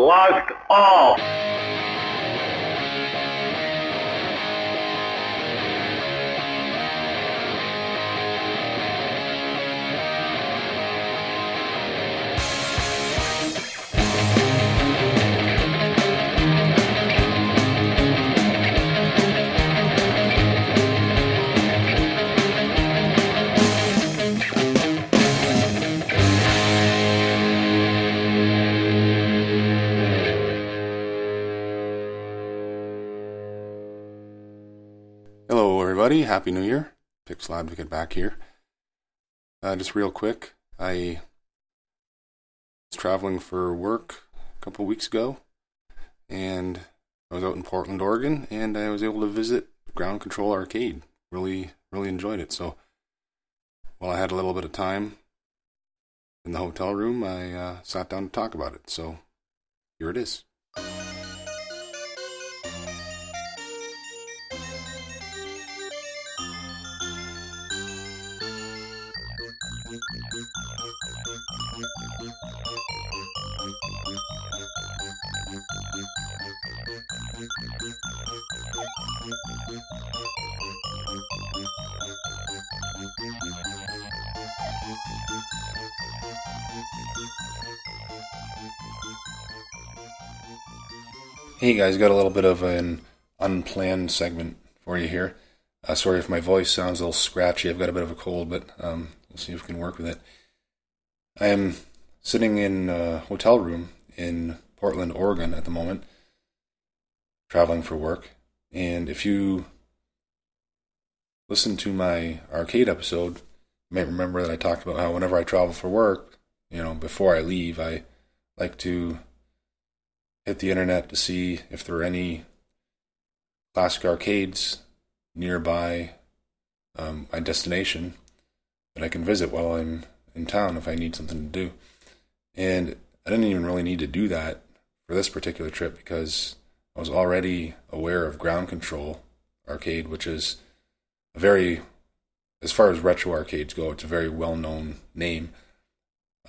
Logged off. Everybody. Happy New Year. Pixel Advocate back here. Uh, just real quick, I was traveling for work a couple weeks ago, and I was out in Portland, Oregon, and I was able to visit Ground Kontrol Arcade. Really, really enjoyed it. So, while I had a little bit of time in the hotel room, I uh, sat down to talk about it. So, here it is. Hey guys, got a little bit of an unplanned segment for you here. Uh, sorry if my voice sounds a little scratchy. I've got a bit of a cold, but um, we'll see if we can work with it. I am sitting in a hotel room in Portland, Oregon at the moment, traveling for work. And if you listen to my arcade episode, you may remember that I talked about how whenever I travel for work, you know, before I leave, I like to hit the internet to see if there are any classic arcades nearby um, my destination that I can visit while I'm in town if I need something to do. And I didn't even really need to do that for this particular trip because I was already aware of Ground Kontrol Arcade, which is a very, as far as retro arcades go, it's a very well known name.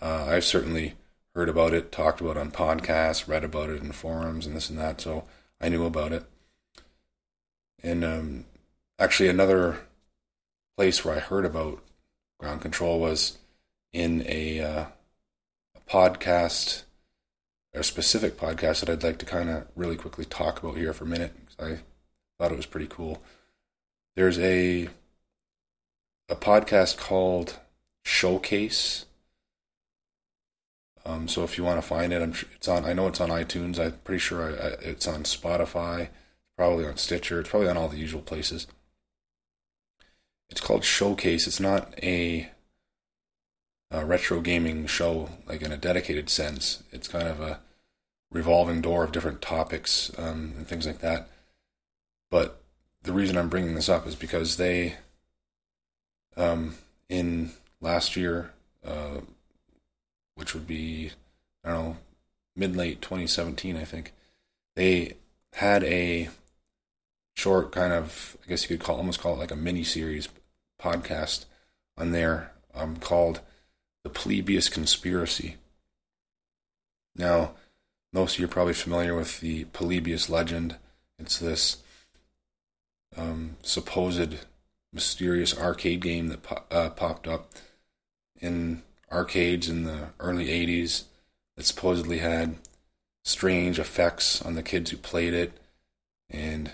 Uh, I've certainly heard about it, talked about it on podcasts, read about it in forums and this and that, so I knew about it. And um, actually, another place where I heard about Ground Kontrol was in a, uh, a podcast, a specific podcast that I'd like to kind of really quickly talk about here for a minute because I thought it was pretty cool. There's a a podcast called Showcase um, so if you want to find it, I'm sure it's on. I know it's on iTunes. I'm pretty sure I, I, it's on Spotify. Probably on Stitcher. It's probably on all the usual places. It's called Showcase. It's not a, a retro gaming show like in a dedicated sense. It's kind of a revolving door of different topics um, and things like that. But the reason I'm bringing this up is because they, um, in last year, uh, which would be I don't know mid late 2017, I think. They had a short kind of I guess you could call almost call it like a mini series podcast on there um, called the Polybius Conspiracy. Now, most of you are probably familiar with the Polybius legend. It's this um, supposed mysterious arcade game that po- uh, popped up in arcades in the early 80s that supposedly had strange effects on the kids who played it. And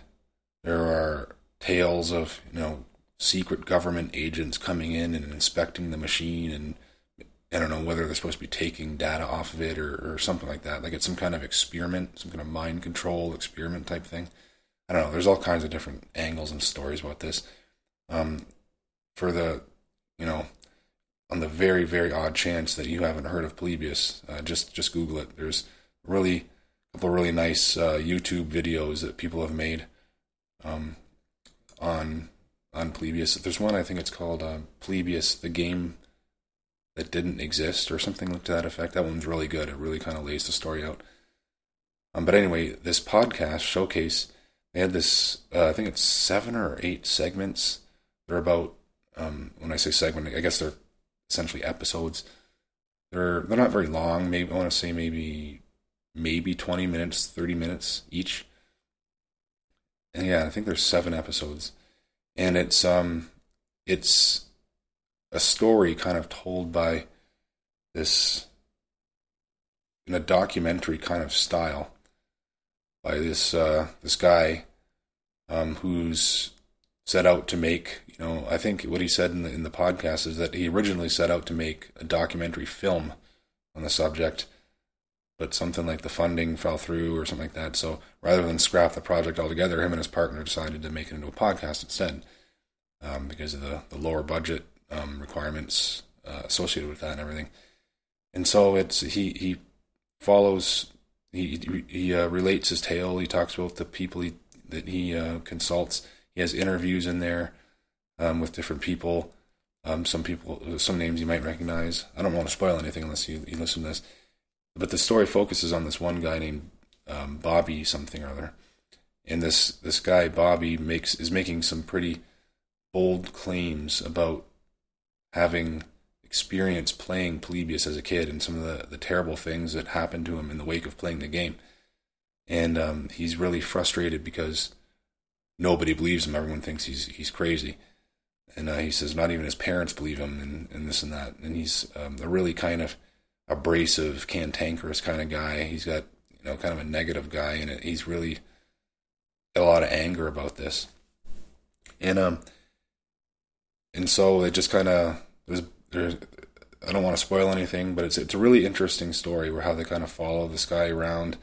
there are tales of, you know, secret government agents coming in and inspecting the machine and I don't know whether they're supposed to be taking data off of it or, or something like that. Like it's some kind of experiment, some kind of mind control experiment type thing. I don't know. There's all kinds of different angles and stories about this. Um, for the, you know, on the very very odd chance that you haven't heard of Polybius, uh, just just Google it. There's really a couple really nice uh, YouTube videos that people have made um, on on Polybius. There's one I think it's called uh, Polybius the game that didn't exist or something to that effect. That one's really good. It really kind of lays the story out. Um, but anyway, this podcast showcase they had this. Uh, I think it's seven or eight segments. They're about um, when I say segment, I guess they're essentially episodes. They're they're not very long. Maybe I want to say maybe maybe 20 minutes, 30 minutes each. And yeah, I think there's seven episodes. And it's um it's a story kind of told by this in a documentary kind of style by this uh, this guy um, who's set out to make you know I think what he said in the in the podcast is that he originally set out to make a documentary film on the subject but something like the funding fell through or something like that. So rather than scrap the project altogether him and his partner decided to make it into a podcast instead um, because of the, the lower budget um, requirements uh, associated with that and everything and so it's he he follows he he uh, relates his tale. He talks about the people he, that he uh, consults. He has interviews in there um, with different people. Um, some people, some names you might recognize. I don't want to spoil anything unless you, you listen to this. But the story focuses on this one guy named um, Bobby something or other, and this this guy Bobby makes is making some pretty bold claims about having experience playing Polybius as a kid and some of the, the terrible things that happened to him in the wake of playing the game. And um, he's really frustrated because nobody believes him. Everyone thinks he's he's crazy. And uh, he says not even his parents believe him and, and this and that. And he's um, a really kind of abrasive, cantankerous kind of guy. He's got, you know, kind of a negative guy and he's really got a lot of anger about this. And um and so it just kind of was there's I don't want to spoil anything, but it's it's a really interesting story where how they kind of follow this guy around.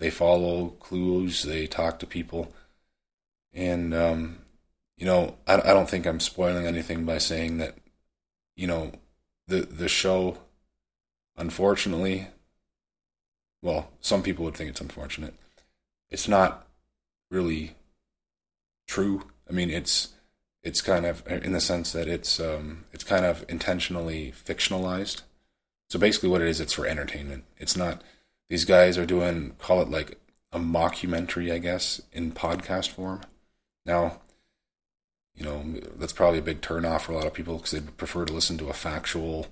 They follow clues. They talk to people, and um, you know I, I don't think I'm spoiling anything by saying that you know the the show, unfortunately, well, some people would think it's unfortunate. It's not really true. I mean, it's it's kind of in the sense that it's um, it's kind of intentionally fictionalized. So basically, what it is, it's for entertainment. It's not. These guys are doing call it like a mockumentary, I guess, in podcast form. Now, you know, that's probably a big turnoff for a lot of people because they'd prefer to listen to a factual,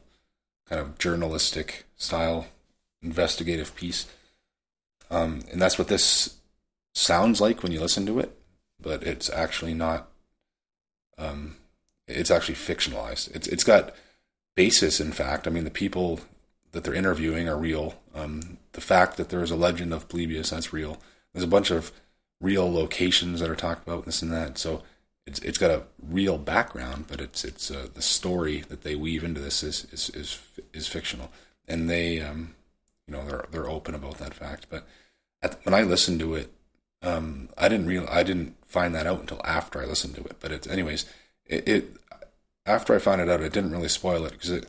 kind of journalistic style investigative piece. Um, and that's what this sounds like when you listen to it, but it's actually not um, it's actually fictionalized. It's it's got basis in fact. I mean, the people that they're interviewing are real. Um, the fact that there's a legend of Polybius that's real. There's a bunch of real locations that are talked about this and that. So it's it's got a real background, but it's it's uh, the story that they weave into this is is is, is fictional, and they um, you know they're they're open about that fact. But at, when I listened to it, um, I didn't real I didn't find that out until after I listened to it. But it's anyways, it, it after I found it out, it didn't really spoil it because it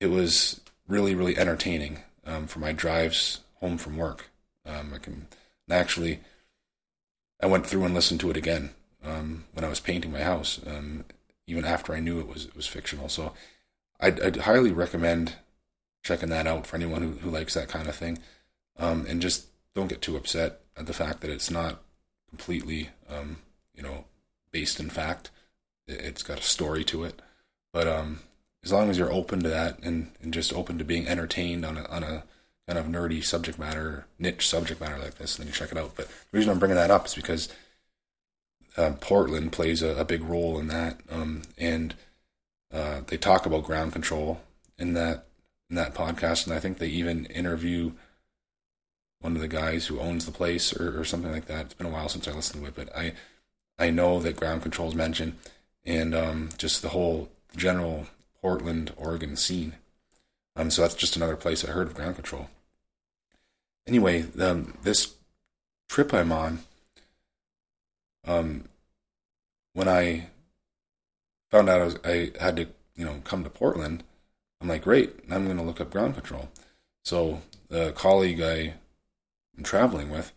it was really really entertaining um, for my drives home from work. Um, I can actually I went through and listened to it again um, when I was painting my house, um, even after I knew it was it was fictional. So I'd, I'd highly recommend checking that out for anyone who, who likes that kind of thing, um, and just don't get too upset at the fact that it's not completely, um, you know, based in fact. It's got a story to it, but um, as long as you're open to that and, and just open to being entertained on a on a kind of nerdy subject matter, niche subject matter like this, then you check it out. But the reason I'm bringing that up is because um, Portland plays a, a, big role in that, um, and uh, they talk about Ground Kontrol in that in that podcast, and I think they even interview one of the guys who owns the place or, or something like that. It's been a while since I listened to it, but I I know that Ground Kontrol is mentioned, and um, just the whole general Portland, Oregon scene. Um, so that's just another place I heard of Ground Kontrol. Anyway, this trip I'm on, um, when I found out I, was, I had to, you know, come to Portland, I'm like, great, I'm going to look up Ground Kontrol. So the colleague I I'm traveling with,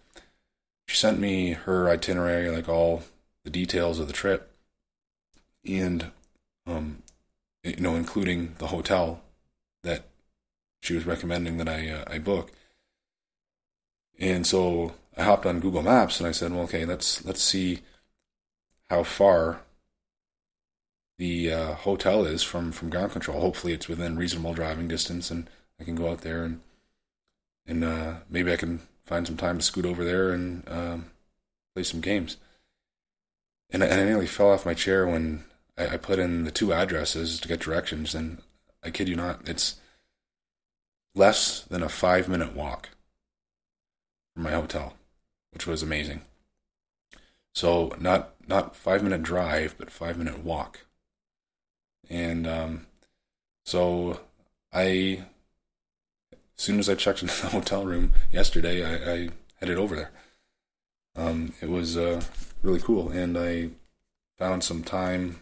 she sent me her itinerary, like all the details of the trip, and um, you know, including the hotel that she was recommending that I uh, I book. And so I hopped on Google Maps and I said, well, okay, let's let's see how far the uh, hotel is from from Ground Kontrol. Hopefully, it's within reasonable driving distance, and I can go out there and and uh, maybe I can find some time to scoot over there and um, play some games. And I, and I nearly fell off my chair when I, I put in the two addresses to get directions, and I kid you not, it's less than a five minute walk from my hotel, which was amazing. So not not five minute drive, but five minute walk. And um, so I, as soon as I checked into the hotel room yesterday, I, I headed over there. Um, it was uh, really cool, and I found some time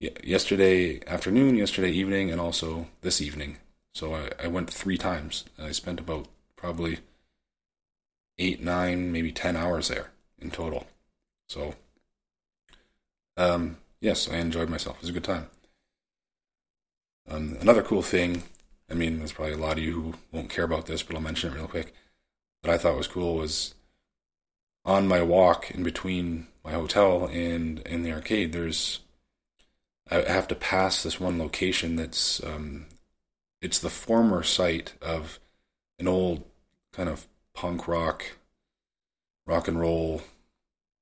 yesterday afternoon, yesterday evening, and also this evening. So I, I went three times. I spent about probably eight, nine, maybe ten hours there in total. So, um, yes, I enjoyed myself. It was a good time. Um, another cool thing, I mean, there's probably a lot of you who won't care about this, but I'll mention it real quick. What I thought was cool was on my walk in between my hotel and in the arcade, there's I have to pass this one location that's um, it's the former site of an old kind of punk rock, rock and roll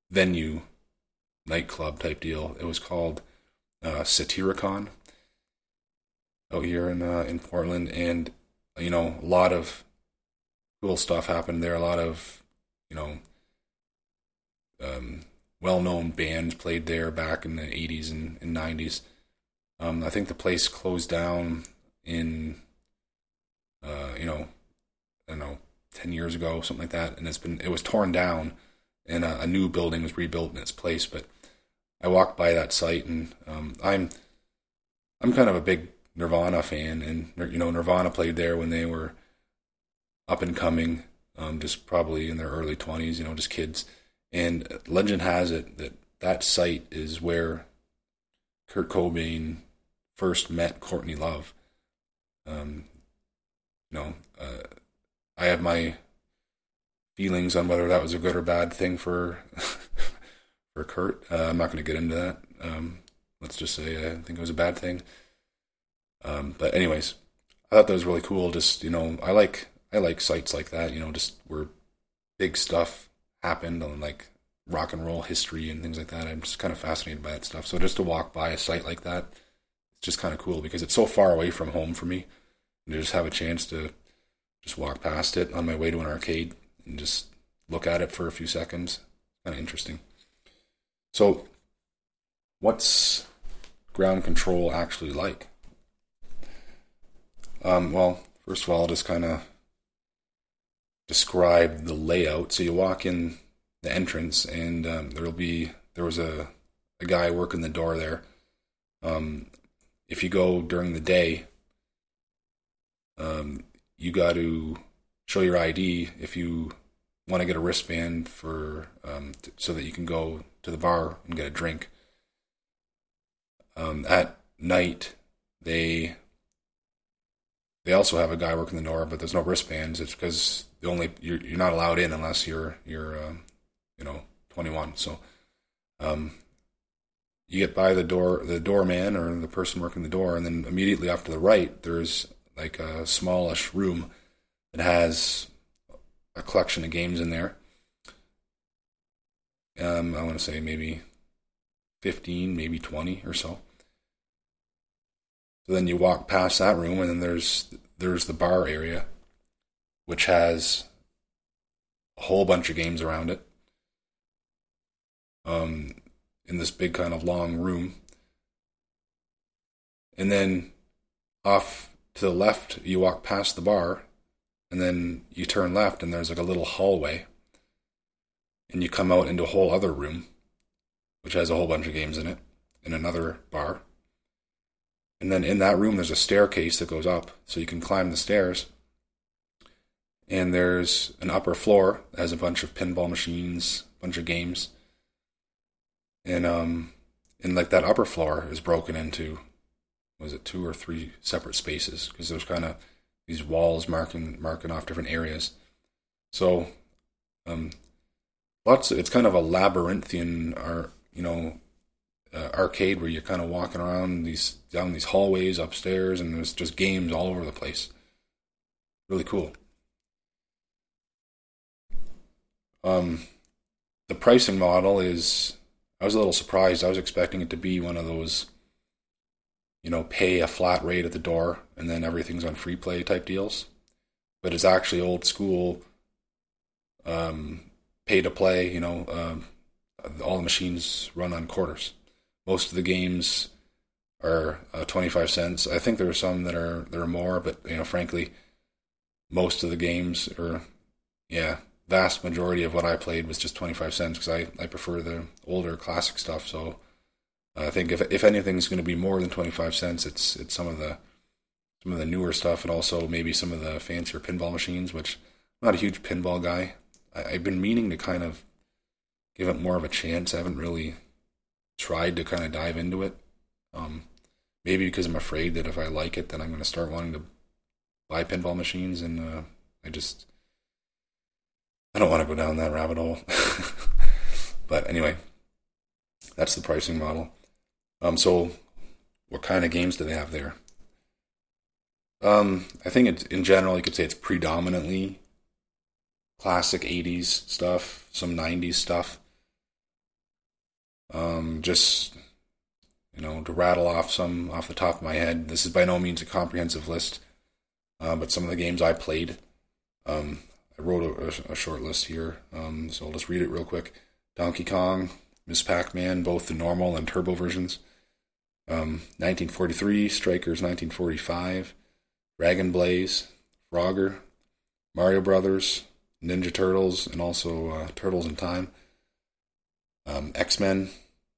venue, nightclub type deal. It was called uh, Satyricon out here in uh, in Portland, and you know a lot of cool stuff happened there. A lot of you know um, well-known bands played there back in the 80s and, and 90s. Um, I think the place closed down in, uh, you know, I don't know, 10 years ago, something like that. And it's been, it was torn down and a, a new building was rebuilt in its place. But I walked by that site and um, I'm, I'm kind of a big Nirvana fan. And, you know, Nirvana played there when they were up and coming, um, just probably in their early 20s, you know, just kids and legend has it that that site is where Kurt Cobain first met Courtney Love. Um, you know, uh, I have my feelings on whether that was a good or bad thing for for Kurt. Uh, I'm not going to get into that. Um, let's just say I think it was a bad thing. Um, but anyways, I thought that was really cool. Just you know, I like I like sites like that. You know, just where big stuff happened on like rock and roll history and things like that. I'm just kind of fascinated by that stuff. So just to walk by a site like that, it's just kind of cool because it's so far away from home for me. And to just have a chance to just walk past it on my way to an arcade and just look at it for a few seconds, kind of interesting. So, what's Ground Kontrol actually like? Um, well, first of all, I'll just kind of describe the layout. So you walk in the entrance, and um, there'll be there was a a guy working the door there. Um, if you go during the day, um, you got to show your ID if you want to get a wristband for um, t- so that you can go to the bar and get a drink. Um, at night, they they also have a guy working the door, but there's no wristbands. It's because the only you're you're not allowed in unless you're you're um, you know 21. So um, you get by the door the doorman or the person working the door, and then immediately off to the right there's like a smallish room that has a collection of games in there. Um, I want to say maybe 15, maybe 20 or so. So then you walk past that room, and then there's there's the bar area, which has a whole bunch of games around it. Um, in this big kind of long room, and then off to the left, you walk past the bar, and then you turn left, and there's like a little hallway, and you come out into a whole other room, which has a whole bunch of games in it, in another bar. And then in that room, there's a staircase that goes up, so you can climb the stairs. And there's an upper floor that has a bunch of pinball machines, a bunch of games. And um, and like that upper floor is broken into, was it two or three separate spaces? Because there's kind of these walls marking marking off different areas. So, um, lots. Of, it's kind of a labyrinthian, or you know, uh, arcade where you're kind of walking around these down these hallways upstairs, and there's just games all over the place. Really cool. Um, the pricing model is. I was a little surprised. I was expecting it to be one of those, you know, pay a flat rate at the door and then everything's on free play type deals. But it's actually old school, um, pay to play. You know, um, all the machines run on quarters. Most of the games are uh, 25 cents. I think there are some that are there are more, but you know, frankly, most of the games are, yeah, vast majority of what I played was just 25 cents because I, I prefer the older classic stuff. So I think if if anything's going to be more than 25 cents, it's it's some of the some of the newer stuff and also maybe some of the fancier pinball machines, which I'm not a huge pinball guy. I, I've been meaning to kind of give it more of a chance. I haven't really tried to kind of dive into it. Um, maybe because I'm afraid that if I like it, then I'm going to start wanting to buy pinball machines, and uh, I just I don't want to go down that rabbit hole. but anyway, that's the pricing model. Um, so what kind of games do they have there? Um, I think it's, in general, you could say it's predominantly classic 80s stuff, some 90s stuff. Um, just you know, to rattle off some off the top of my head. This is by no means a comprehensive list, uh, but some of the games I played. Um, I wrote a, a, short list here, um, so I'll just read it real quick. Donkey Kong, Miss Pac-Man, both the normal and turbo versions. Um, 1943, Strikers 1945, Dragon Blaze, Frogger, Mario Brothers, Ninja Turtles, and also uh, Turtles in Time. Um, X Men,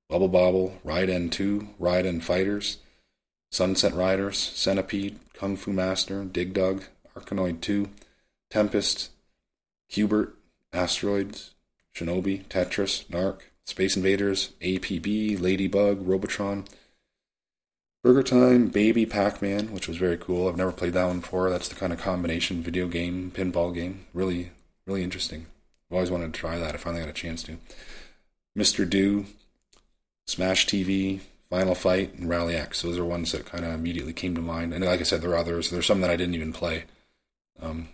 Bubble Bobble, Raiden 2, Raiden Fighters, Sunset Riders, Centipede, Kung Fu Master, Dig Dug, Arkanoid 2, Tempest, Q*bert, Asteroids, Shinobi, Tetris, Narc, Space Invaders, APB, Ladybug, Robotron, Burger Time, Baby Pac Man, which was very cool. I've never played that one before. That's the kind of combination video game, pinball game. Really, really interesting. I've always wanted to try that. I finally got a chance to. Mr. Do, Smash TV, Final Fight, and Rally X. Those are ones that kind of immediately came to mind. And like I said, there are others. There's some that I didn't even play, um,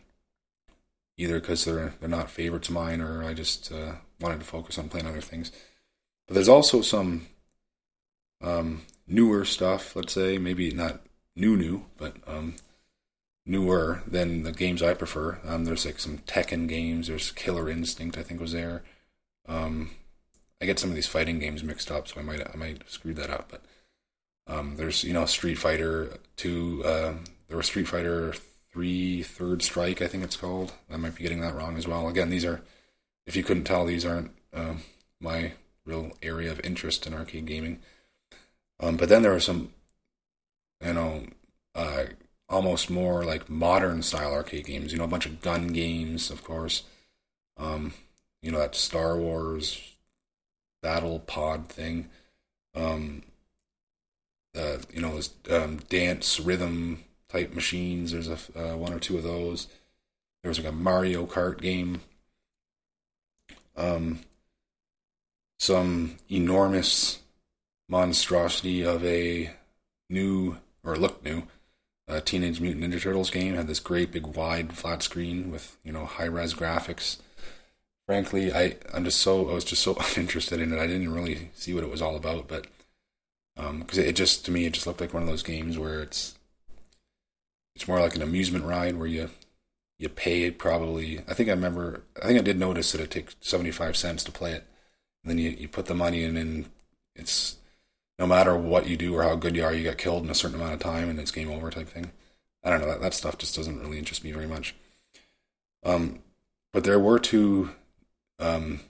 either because they're they're not favorites of mine, or I just uh, wanted to focus on playing other things. But there's also some um, newer stuff. Let's say maybe not new new, but um, newer than the games I prefer. Um, there's like some Tekken games. There's Killer Instinct. I think was there. Um, I get some of these fighting games mixed up, so I might I might screw that up. But um, there's you know Street Fighter two. Uh, there was Street Fighter three Third Strike, I think it's called. I might be getting that wrong as well. Again, these are if you couldn't tell, these aren't uh, my real area of interest in arcade gaming. Um, but then there are some, you know, uh, almost more like modern style arcade games. You know, a bunch of gun games, of course. Um, you know, that Star Wars battle pod thing. Um, uh, you know, those um, dance rhythm type machines. There's a uh, one or two of those. There was like a Mario Kart game. Um, some enormous monstrosity of a new or looked new uh, Teenage Mutant Ninja Turtles game had this great big wide flat screen with you know high res graphics frankly, I I'm just so I was just so uninterested in it. I didn't really see what it was all about, but because um, it just to me it just looked like one of those games where it's it's more like an amusement ride where you you pay probably. I think I remember. I think I did notice that it takes seventy five cents to play it, and then you you put the money in, and it's no matter what you do or how good you are, you get killed in a certain amount of time, and it's game over type thing. I don't know that that stuff just doesn't really interest me very much. Um, but there were two um,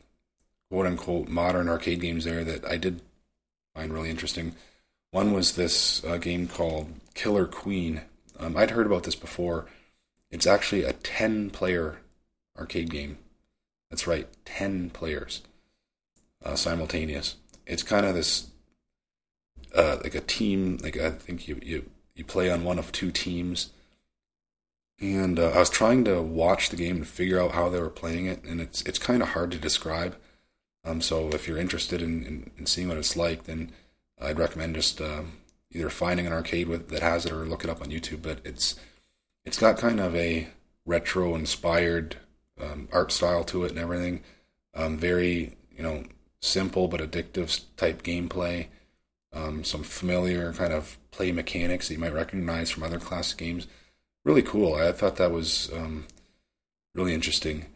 quote unquote modern arcade games there that I did find really interesting. One was this uh, game called Killer Queen. Um, I'd heard about this before. It's actually a 10 player arcade game. That's right, 10 players uh, simultaneous. It's kind of this, uh, like a team, like I think you, you, you play on one of two teams and uh, I was trying to watch the game and figure out how they were playing it, and it's it's kind of hard to describe. Um, so if you're interested in, in, in, seeing what it's like, then I'd recommend just uh, either finding an arcade with, that has it or look it up on YouTube. But it's it's got kind of a retro inspired um, art style to it and everything. Um, very you know simple but addictive type gameplay. Um, some familiar kind of play mechanics that you might recognize from other classic games. Really cool. I thought that was um, really interesting.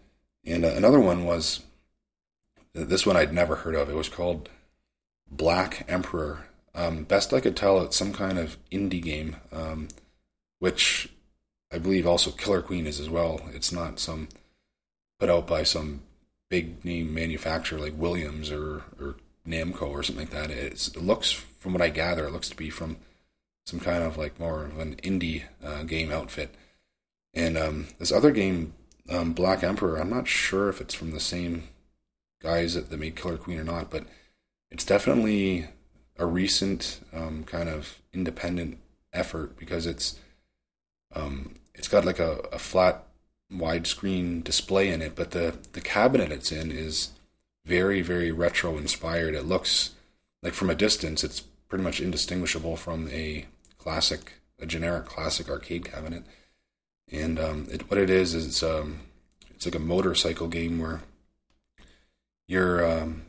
And uh, another one was this one I'd never heard of. It was called Black Emperor. Um, best I could tell, it's some kind of indie game, um, which I believe also Killer Queen is as well. It's not some put out by some big name manufacturer like Williams or, or Namco or something like that. It's, it looks, from what I gather, it looks to be from some kind of like more of an indie uh, game outfit. And um, this other game, um, Black Emperor, I'm not sure if it's from the same guys that, made Killer Queen or not, but it's definitely a recent um, kind of independent effort because it's um, it's got like a, a flat widescreen display in it, but the the cabinet it's in is very very retro inspired. It looks like from a distance, it's pretty much indistinguishable from a classic, a generic classic arcade cabinet. And um, it, what it is is it's, um, it's like a motorcycle game where you're um,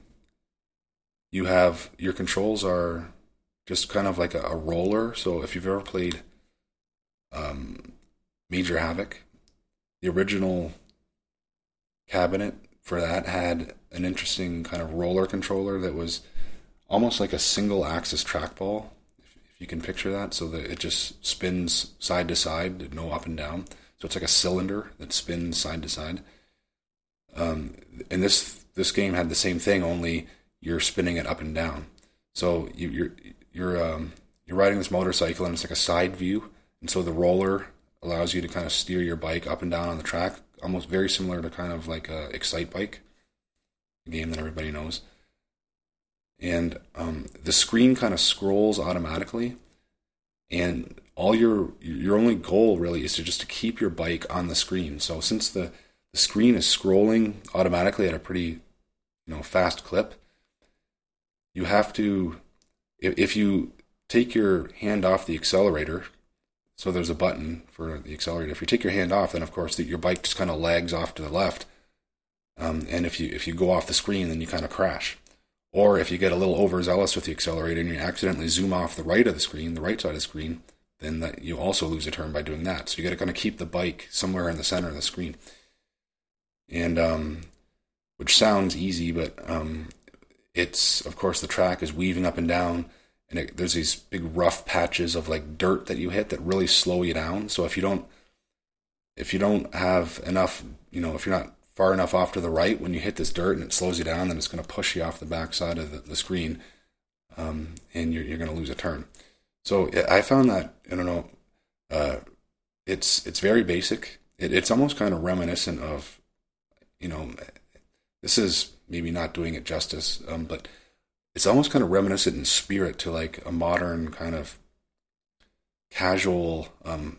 you have your controls are just kind of like a, a roller. So if you've ever played um, Major Havoc, the original cabinet for that had an interesting kind of roller controller that was almost like a single axis trackball, you can picture that. So that it just spins side to side, no up and down. So it's like a cylinder that spins side to side. Um, and this this game had the same thing, only you're spinning it up and down. So you, you're you're um, you're riding this motorcycle, and it's like a side view, and so the roller allows you to kind of steer your bike up and down on the track, almost very similar to kind of like a Excitebike, a game that everybody knows. And um, the screen kind of scrolls automatically, and all your your only goal really is to just to keep your bike on the screen. So since the the screen is scrolling automatically at a pretty you know fast clip, you have to if, if you take your hand off the accelerator so there's a button for the accelerator. If you take your hand off, then of course the, your bike just kind of lags off to the left. Um, and if you if you go off the screen, then you kind of crash. Or if you get a little overzealous with the accelerator and you accidentally zoom off the right of the screen, the right side of the screen, then that you also lose a turn by doing that. So you got to kind of keep the bike somewhere in the center of the screen. And um, which sounds easy, but um, it's of course the track is weaving up and down and it, there's these big rough patches of like dirt that you hit that really slow you down. So if you don't if you don't have enough, you know, if you're not far enough off to the right when you hit this dirt and it slows you down, then it's going to push you off the backside of the, the screen, um, and you're, you're going to lose a turn. So I found that I don't know, uh, it's it's very basic. It, it's almost kind of reminiscent of, you know, this is maybe not doing it justice, um, but it's almost kind of reminiscent in spirit to like a modern kind of casual, um,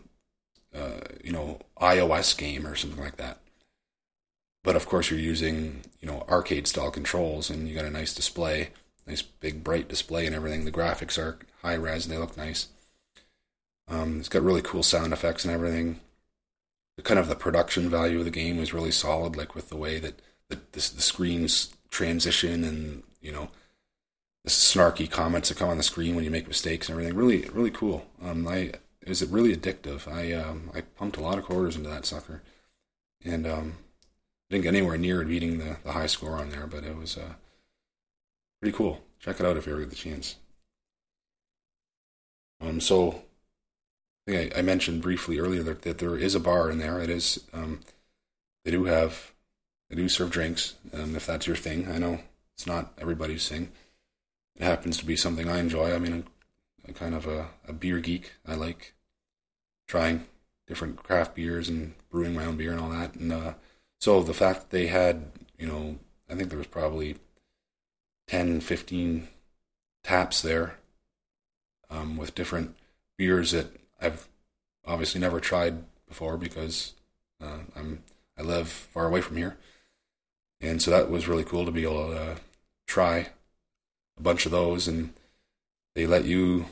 uh, you know, iOS game or something like that. But of course, you're using you know arcade style controls, and you got a nice display, nice big bright display, and everything. The graphics are high res; and they look nice. Um, it's got really cool sound effects and everything. The kind of the production value of the game is really solid, like with the way that the, the, screens transition and you know the snarky comments that come on the screen when you make mistakes and everything. Really, really cool. Um, I it was really addictive. I um, I pumped a lot of quarters into that sucker, and um, didn't get anywhere near beating the, the high score on there, but it was uh, pretty cool. Check it out if you ever get the chance. Um, so I think I, I mentioned briefly earlier that, that, there is a bar in there. It is um, they do have they do serve drinks, um, if that's your thing. I know it's not everybody's thing it happens to be something I enjoy. I mean, I'm, kind of a, a, beer geek. I like trying different craft beers and brewing my own beer and all that. And uh, so the fact that they had, you know, I think there was probably 10, 15 taps there um, with different beers that I've obviously never tried before because uh, I'm I live far away from here, and so that was really cool to be able to uh, try a bunch of those, and they let you.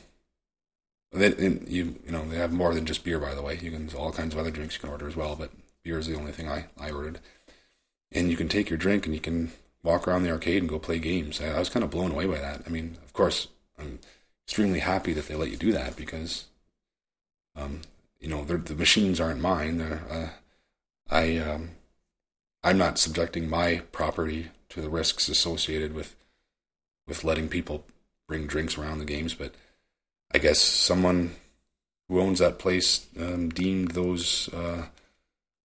They, you you know they have more than just beer, by the way. You can all kinds of other drinks you can order as well, but beer is the only thing I I ordered. And you can take your drink and you can walk around the arcade and go play games. I, I was kind of blown away by that. I mean, of course, I'm extremely happy that they let you do that because, um, you know, the machines aren't mine. Uh, I, um, I'm not subjecting my property to the risks associated with, with letting people bring drinks around the games. But I guess someone who owns that place um, deemed those uh,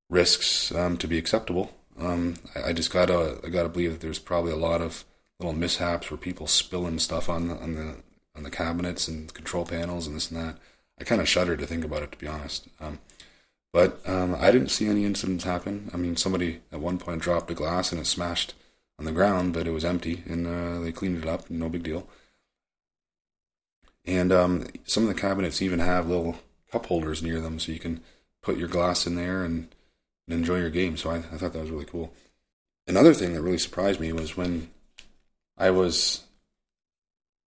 risks um, to be acceptable. Um, I, I, just gotta I gotta believe that there's probably a lot of little mishaps where people spilling stuff on the on the on the cabinets and control panels and this and that. I kind of shudder to think about it, to be honest. Um, but um, I didn't see any incidents happen. I mean, somebody at one point dropped a glass and it smashed on the ground, but it was empty, and uh, they cleaned it up. No big deal. And um, some of the cabinets even have little cup holders near them, so you can put your glass in there and, and enjoy your game. So I, I thought that was really cool. Another thing that really surprised me was when I was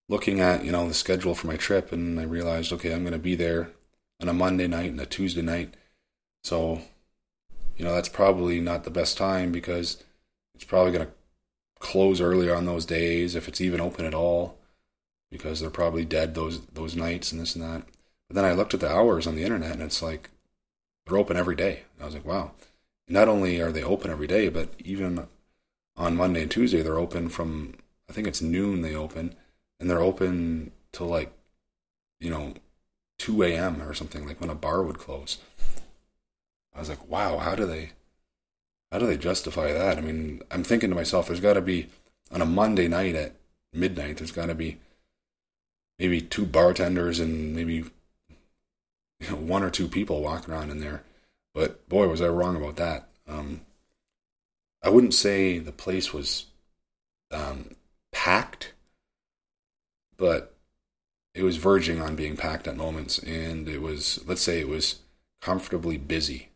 looking at you know the schedule for my trip, and I realized, okay, I'm going to be there on a Monday night and a Tuesday night, so you know that's probably not the best time because it's probably going to close earlier on those days if it's even open at all because they're probably dead those those nights and this and that. But then I looked at the hours on the internet and it's like they're open every day. I was like, wow. Not only are they open every day, but even on Monday and Tuesday they're open from I think it's noon they open and they're open till like you know 2 a.m. or something like when a bar would close. I was like, wow, how do they how do they justify that? I mean, I'm thinking to myself, there's got to be on a Monday night at midnight, there's got to be maybe two bartenders and maybe you know, one or two people walking around in there. But boy, was I wrong about that. Um, I wouldn't say the place was um, packed, but it was verging on being packed at moments, and it was let's say it was comfortably busy.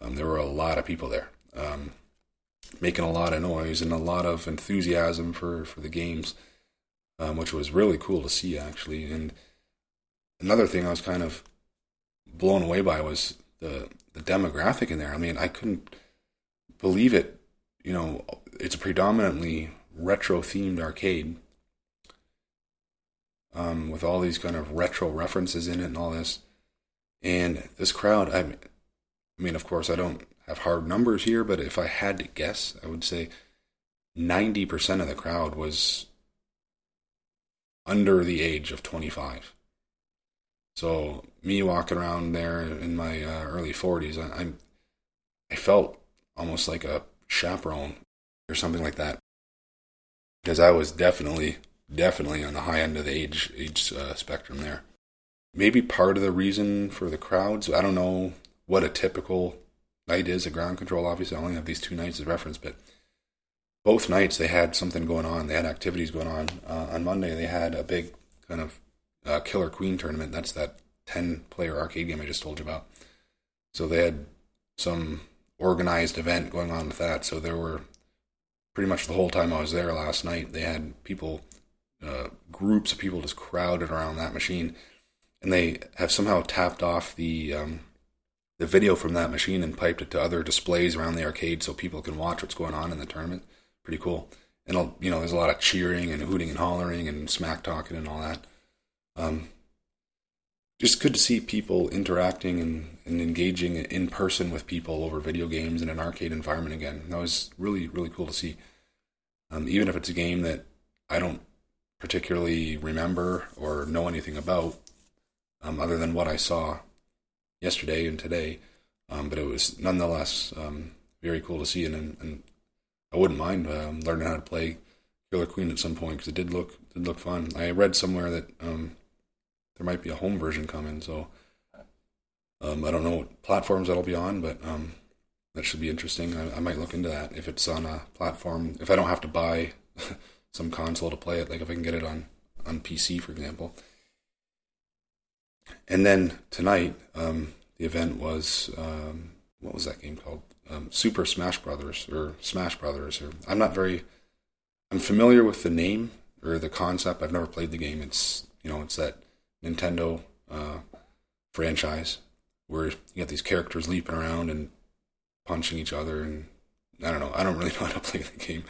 Um, there were a lot of people there, um, making a lot of noise and a lot of enthusiasm for for the games um, which was really cool to see actually. And another thing I was kind of blown away by was the the demographic in there. I mean, I couldn't believe it. You know, it's a predominantly retro themed arcade um, with all these kind of retro references in it and all this. And this crowd, I mean, I mean, of course, I don't have hard numbers here, but if I had to guess, I would say 90% of the crowd was under the age of 25. So me walking around there in my uh, early 40s, I, I'm I felt almost like a chaperone or something like that because I was definitely definitely on the high end of the age age uh, spectrum there. Maybe part of the reason for the crowds, I don't know what a typical night is at Ground Kontrol. Obviously, I only have these two nights as reference, but both nights they had something going on. They had activities going on. Uh, on Monday, they had a big kind of uh, Killer Queen tournament. That's that 10 player arcade game I just told you about. So they had some organized event going on with that. So there were pretty much the whole time I was there last night, they had people, uh, groups of people just crowded around that machine. And they have somehow tapped off the um, the video from that machine and piped it to other displays around the arcade so people can watch what's going on in the tournament pretty cool. And you know, there's a lot of cheering and hooting and hollering and smack talking and all that. Um, just good to see people interacting and, and engaging in person with people over video games in an arcade environment again. That was really, really cool to see. Um, even if it's a game that I don't particularly remember or know anything about, um, other than what I saw yesterday and today. Um, but it was nonetheless um, very cool to see, and, and I wouldn't mind um, learning how to play Killer Queen at some point because it did look did look fun. I read somewhere that um, there might be a home version coming, so um, I don't know what platforms that'll be on, but um, that should be interesting. I, I, might look into that if it's on a platform. If I don't have to buy some console to play it, like if I can get it on on PC, for example. And then tonight, um, the event was um, what was that game called? um, Super Smash Brothers or Smash Brothers. Or I'm not very. I'm familiar with the name or the concept. I've never played the game. It's you know it's that Nintendo uh, franchise where you get these characters leaping around and punching each other and I don't know. I don't really know how to play the game,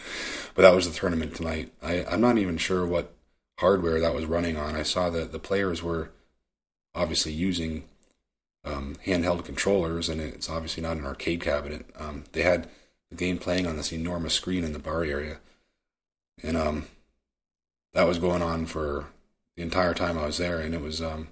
but that was the tournament tonight. I, I'm not even sure what hardware that was running on. I saw that the players were obviously using um, handheld controllers, and it's obviously not an arcade cabinet. Um, they had the game playing on this enormous screen in the bar area, and um, that was going on for the entire time I was there, and it was um,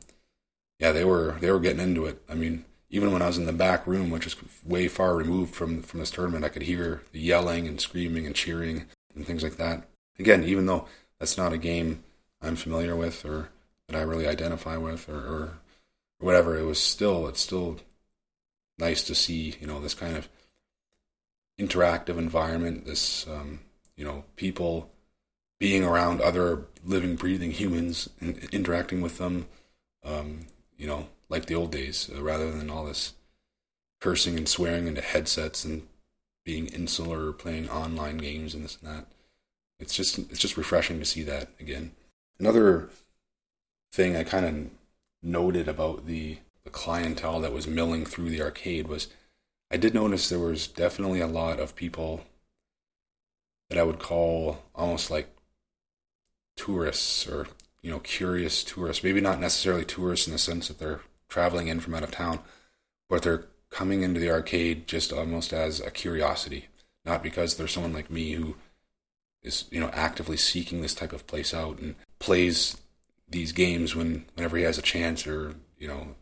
yeah, they were they were getting into it. I mean, even when I was in the back room, which is way far removed from from this tournament, I could hear the yelling and screaming and cheering and things like that. Again, even though that's not a game I'm familiar with or that I really identify with or, or whatever, it was still it's still nice to see you know this kind of interactive environment, this um, you know people being around other living, breathing humans and interacting with them, um, you know, like the old days, uh, rather than all this cursing and swearing into headsets and being insular or playing online games and this and that. It's just it's just refreshing to see that again. Another thing I kind of noted about the, the clientele that was milling through the arcade was I did notice there was definitely a lot of people that I would call almost like tourists or you know curious tourists. Maybe not necessarily tourists in the sense that they're traveling in from out of town, but they're coming into the arcade just almost as a curiosity, not because there's someone like me who is you know actively seeking this type of place out and plays these games when whenever he has a chance or you know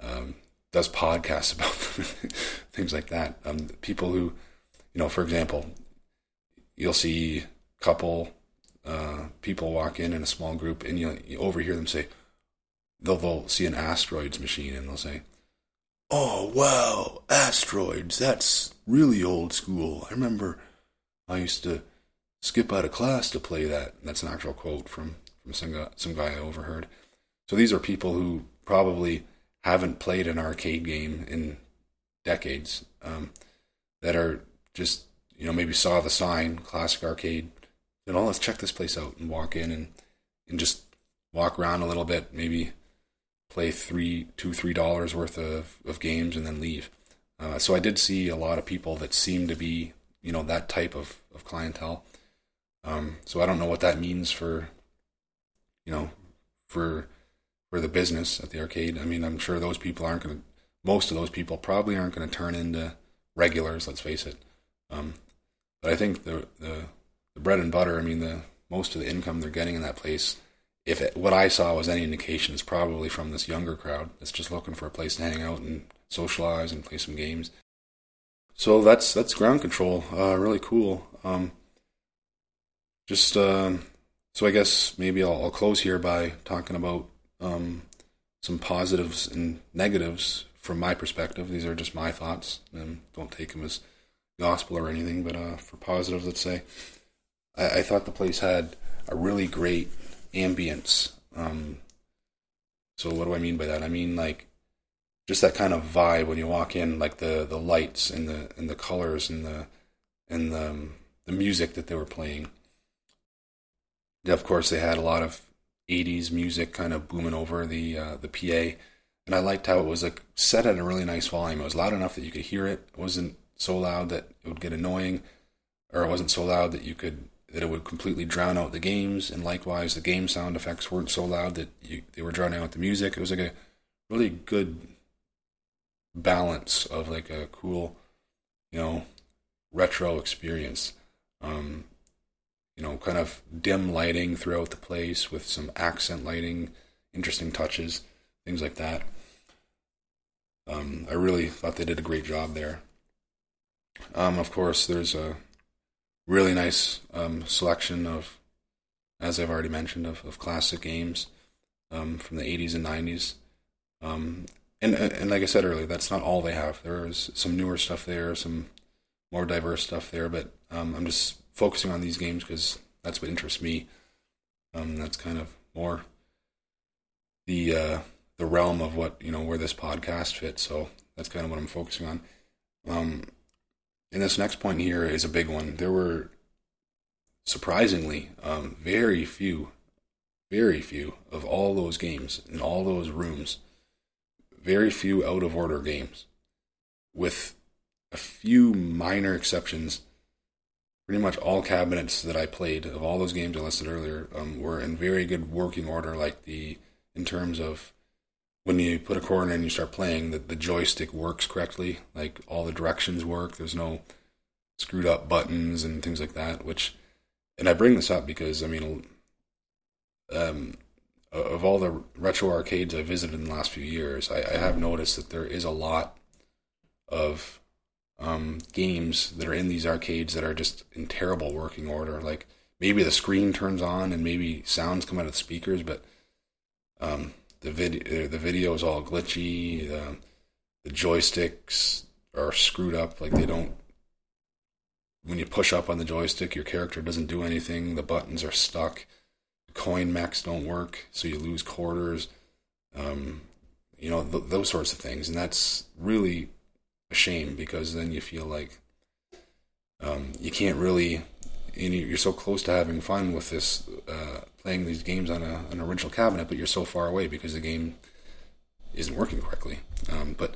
um, does podcasts about things like that. Um, people who you know, for example, you'll see couple uh, people walk in in a small group and you, you overhear them say they'll, they'll see an asteroids machine and they'll say oh wow asteroids that's really old school. I remember i used to skip out of class to play that. That's an actual quote from from some guy, some guy i overheard. So these are people who probably haven't played an arcade game in decades um, that are just you know maybe saw the sign classic arcade you know, let's check this place out and walk in and and just walk around a little bit, maybe play three, two, three dollars worth of, of games and then leave. Uh, so I did see a lot of people that seem to be, you know, that type of, of clientele. Um, so I don't know what that means for, you know, for for the business at the arcade. I mean, I'm sure those people aren't going to. Most of those people probably aren't going to turn into regulars. Let's face it. Um, but I think the the the bread and butter. I mean, the most of the income they're getting in that place, if it, what I saw was any indication, is probably from this younger crowd that's just looking for a place to hang out and socialize and play some games. So that's that's Ground Kontrol. Uh, really cool. Um, just um, so I guess maybe I'll, I'll, close here by talking about um, some positives and negatives from my perspective. These are just my thoughts, and don't take them as gospel or anything. But uh, for positives, let's say I, I thought the place had a really great ambience. Um, so what do I mean by that? I mean like just that kind of vibe when you walk in, like the, the lights and the and the colors and the and the um, the music that they were playing. Of course, they had a lot of '80s music kind of booming over the uh, the PA, and I liked how it was like set at a really nice volume. It was loud enough that you could hear it. It wasn't so loud that it would get annoying, or it wasn't so loud that you could that it would completely drown out the games, and likewise the game sound effects weren't so loud that you, they were drowning out the music. It was like a really good balance of like a cool, you know, retro experience. Um, you know, kind of dim lighting throughout the place with some accent lighting, interesting touches, things like that. Um, I really thought they did a great job there. Um, of course, there's a really nice um, selection of, as I've already mentioned, of, of classic games um, from the 80s and 90s. Um, and and like I said earlier, that's not all they have. There's some newer stuff there, some more diverse stuff there, but um, I'm just focusing on these games because that's what interests me. Um, that's kind of more the uh, the realm of what you know where this podcast fits. So that's kind of what I'm focusing on. And this next point here is a big one. There were surprisingly um, very few, very few of all those games in all those rooms, very few out of order games with a few minor exceptions, pretty much all cabinets that I played of all those games I listed earlier um, were in very good working order. Like the in terms of when you put a chord in and you start playing, that the joystick works correctly. Like all the directions work. There's no screwed up buttons and things like that. Which, and I bring this up because I mean, um, of all the retro arcades I visited in the last few years, I, I have noticed that there is a lot of um, games that are in these arcades that are just in terrible working order. Like maybe the screen turns on and maybe sounds come out of the speakers, but um, the video uh, the video is all glitchy. The, joysticks are screwed up. Like they don't. When you push up on the joystick, your character doesn't do anything. The buttons are stuck. The coin mechs don't work, so you lose quarters. Um, you know th- those sorts of things, and that's really a shame because then you feel like um, you can't really. And you're so close to having fun with this, uh, playing these games on a, an original cabinet, but you're so far away because the game isn't working correctly. Um, but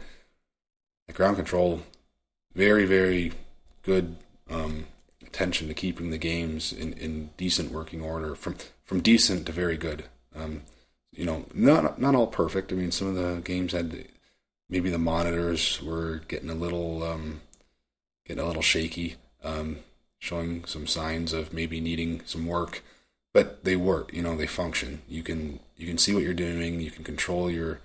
the Ground Kontrol, very very good um, attention to keeping the games in, in decent working order, from from decent to very good. Um, you know, not not all perfect. I mean, some of the games had maybe the monitors were getting a little um, getting a little shaky, um, showing some signs of maybe needing some work. But they work, you know, they function. You can you can see what you're doing. You can control your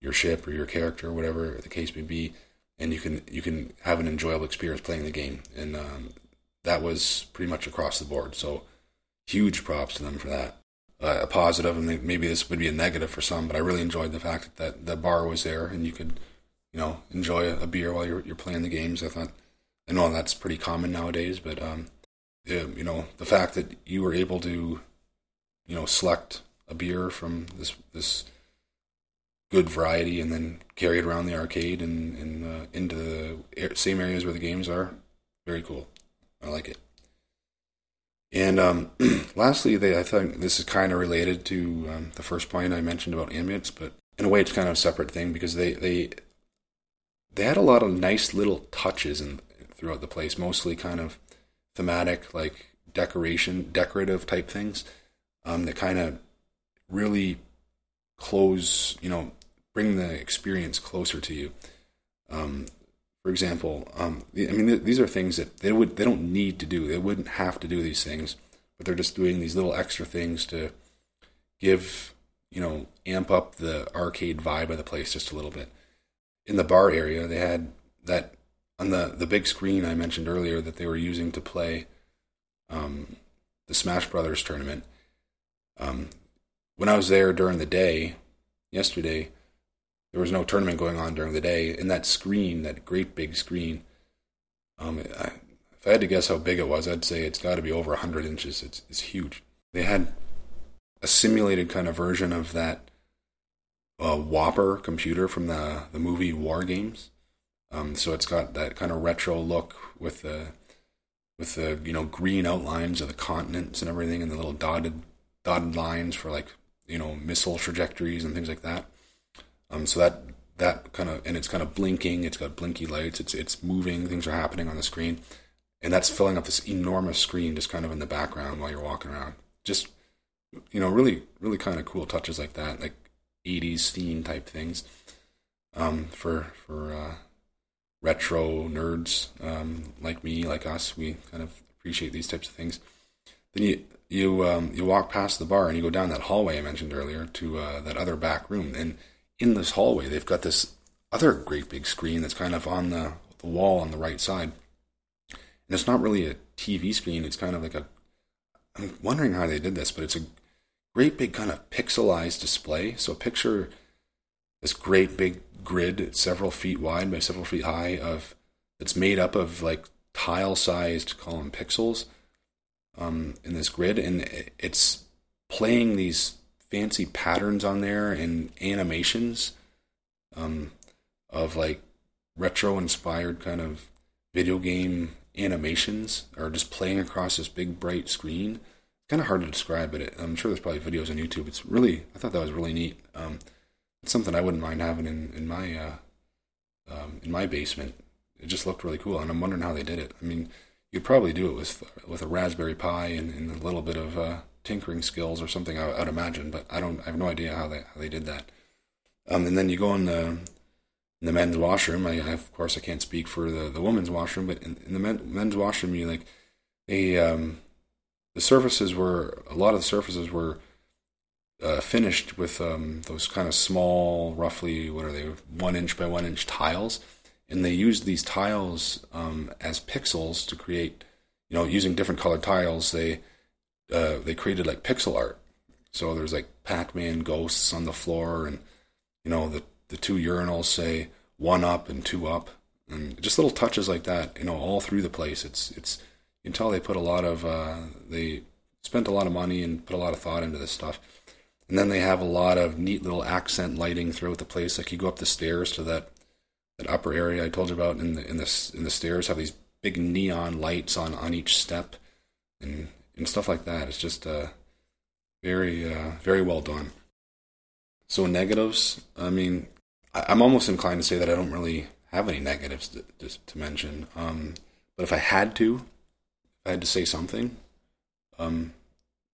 your ship or your character, or whatever the case may be, and you can you can have an enjoyable experience playing the game. And um, that was pretty much across the board. So huge props to them for that uh, a positive, and maybe this would be a negative for some. But I really enjoyed the fact that the bar was there, and you could, you know, enjoy a, beer while you're you're playing the games. I thought, I know that's pretty common nowadays, but um, you know, the fact that you were able to, you know, select a beer from this this good variety and then carry it around the arcade and, and uh, into the same areas where the games are, very cool. I like it. And um, lastly, they, I think this is kind of related to um, the first point I mentioned about ambience, but in a way, it's kind of a separate thing because they they they had a lot of nice little touches in, throughout the place, mostly kind of thematic, like decoration, decorative type things um, that kind of really close, you know, bring the experience closer to you. Um, for example, um, I mean, these are things that they would they don't need to do. They wouldn't have to do these things, but they're just doing these little extra things to give you know amp up the arcade vibe of the place just a little bit. In the bar area, they had that on the the big screen I mentioned earlier that they were using to play um, the Smash Brothers tournament. Um, when I was there during the day yesterday, there was no tournament going on during the day. And that screen, that great big screen, um, I, if I had to guess how big it was, I'd say it's got to be over 100 inches. It's, it's huge. They had a simulated kind of version of that uh, WOPR computer from the, the movie War Games. Um, so it's got that kind of retro look with the with the you know green outlines of the continents and everything, and the little dotted dotted lines for like you know missile trajectories and things like that. Um, so that that kind of and it's kind of blinking. It's got blinky lights. It's it's moving. Things are happening on the screen, and that's filling up this enormous screen just kind of in the background while you're walking around. Just you know, really really kind of cool touches like that, like 80s theme type things. Um, for for uh, retro nerds um, like me, like us, we kind of appreciate these types of things. Then you you um, you walk past the bar and you go down that hallway I mentioned earlier to uh, that other back room, and in this hallway, they've got this other great big screen that's kind of on the, the wall on the right side. And it's not really a TV screen, it's kind of like a. I'm wondering how they did this, but it's a great big kind of pixelized display. So picture this great big grid, several feet wide by several feet high, of it's made up of like tile sized, call them pixels, um, in this grid, and it's playing these fancy patterns on there and animations um, of like retro inspired kind of video game animations are just playing across this big bright screen. It's kind of hard to describe, but it, I'm sure there's probably videos on YouTube. It's really, I thought that was really neat. Um, something I wouldn't mind having in in my uh, um, in my basement. it just looked really cool. And I'm wondering how they did it. I mean, you'd probably do it with with a Raspberry Pi and, and a little bit of uh, tinkering skills or something. I, would imagine, but I don't. I have no idea how they how they did that. Um, and then you go in the in the men's washroom. I, I, of course I can't speak for the, the women's washroom, but in, in the men, men's washroom, you like a um, the surfaces were a lot of the surfaces were uh, finished with um, those kind of small, roughly what are they, one inch by one inch tiles, and they used these tiles um, as pixels to create, you know, using different colored tiles. They uh, they created like pixel art. So there's like Pac-Man ghosts on the floor, and you know the the two urinals say one up and two up, and just little touches like that. You know, all through the place. It's it's you can tell they put a lot of uh, they spent a lot of money and put a lot of thought into this stuff. And then they have a lot of neat little accent lighting throughout the place. Like you go up the stairs to that that upper area I told you about, in the in the in the stairs have these big neon lights on on each step, and and stuff like that. It's just uh, very uh, very well done. So negatives. I mean, I, am almost inclined to say that I don't really have any negatives to, to, to mention. Um, but if I had to, if I had to say something, um,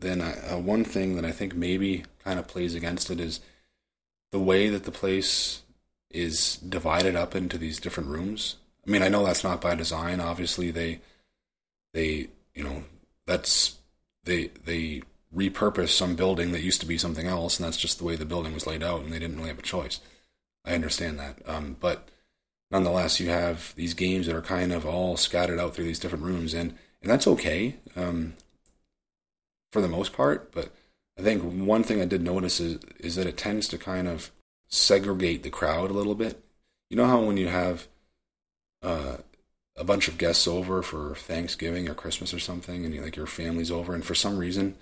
then I, uh, one thing that I think maybe kind of plays against it is the way that the place is divided up into these different rooms. I mean, I know that's not by design. Obviously, they they you know that's they they repurpose some building that used to be something else, and that's just the way the building was laid out, and they didn't really have a choice. I understand that, um, but nonetheless, you have these games that are kind of all scattered out through these different rooms, and and that's okay. Um, for the most part. But I think one thing I did notice is is that it tends to kind of segregate the crowd a little bit. You know how when you have uh, a bunch of guests over for Thanksgiving or Christmas or something, and you, like your family's over, and for some reason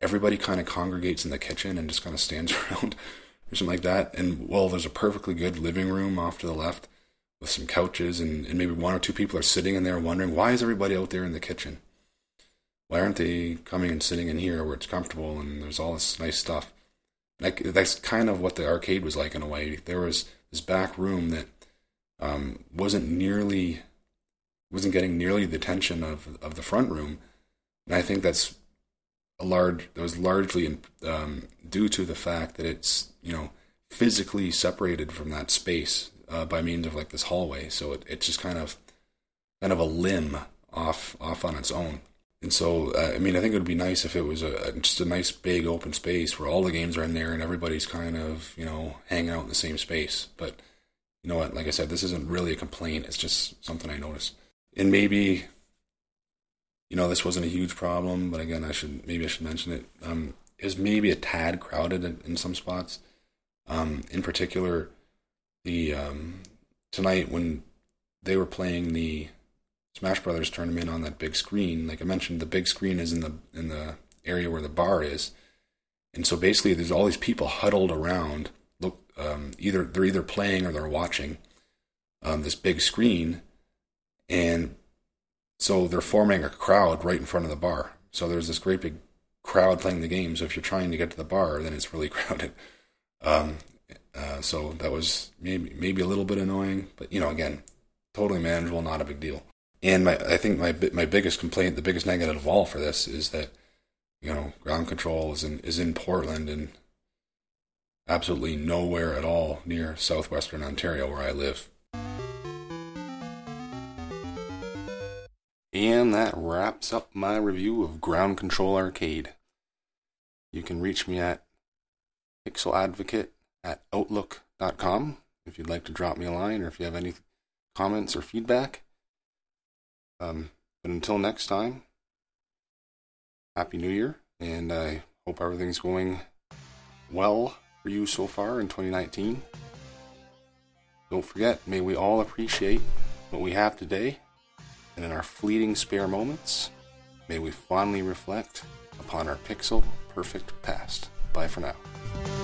everybody kind of congregates in the kitchen and just kind of stands around or something like that. And well, there's a perfectly good living room off to the left with some couches, and, and maybe one or two people are sitting in there wondering why is everybody out there in the kitchen why aren't they coming and sitting in here where it's comfortable and there's all this nice stuff? Like that's kind of what the arcade was like in a way. There was this back room that um, wasn't nearly wasn't getting nearly the attention of of the front room, and I think that's a large that was largely um, due to the fact that it's you know physically separated from that space uh, by means of like this hallway. So it, it's just kind of kind of a limb off off on its own. And so, uh, I mean, I think it would be nice if it was a, just a nice big open space where all the games are in there and everybody's kind of, you know, hanging out in the same space. But you know what? Like I said, this isn't really a complaint. It's just something I noticed. And maybe, you know, this wasn't a huge problem, but again, I should maybe I should mention it. Um, is maybe a tad crowded in, in some spots. Um, in particular, the um, tonight when they were playing the Smash Brothers tournament on that big screen. Like I mentioned, the big screen is in the in the area where the bar is, and so basically there's all these people huddled around. Look, um, either they're either playing or they're watching um, this big screen, and so they're forming a crowd right in front of the bar. So there's this great big crowd playing the game. So if you're trying to get to the bar, then it's really crowded. Um, uh, so that was maybe maybe a little bit annoying, but you know, again, totally manageable, not a big deal. And my, I think my my biggest complaint, the biggest negative of all for this, is that you know Ground Kontrol is in is in Portland and absolutely nowhere at all near southwestern Ontario where I live. And that wraps up my review of Ground Kontrol Arcade. You can reach me at pixeladvocate at outlook.com if you'd like to drop me a line or if you have any comments or feedback. Um, but until next time, Happy New Year, and I hope everything's going well for you so far in 2019. Don't forget, may we all appreciate what we have today, and in our fleeting spare moments, may we fondly reflect upon our pixel perfect past. Bye for now.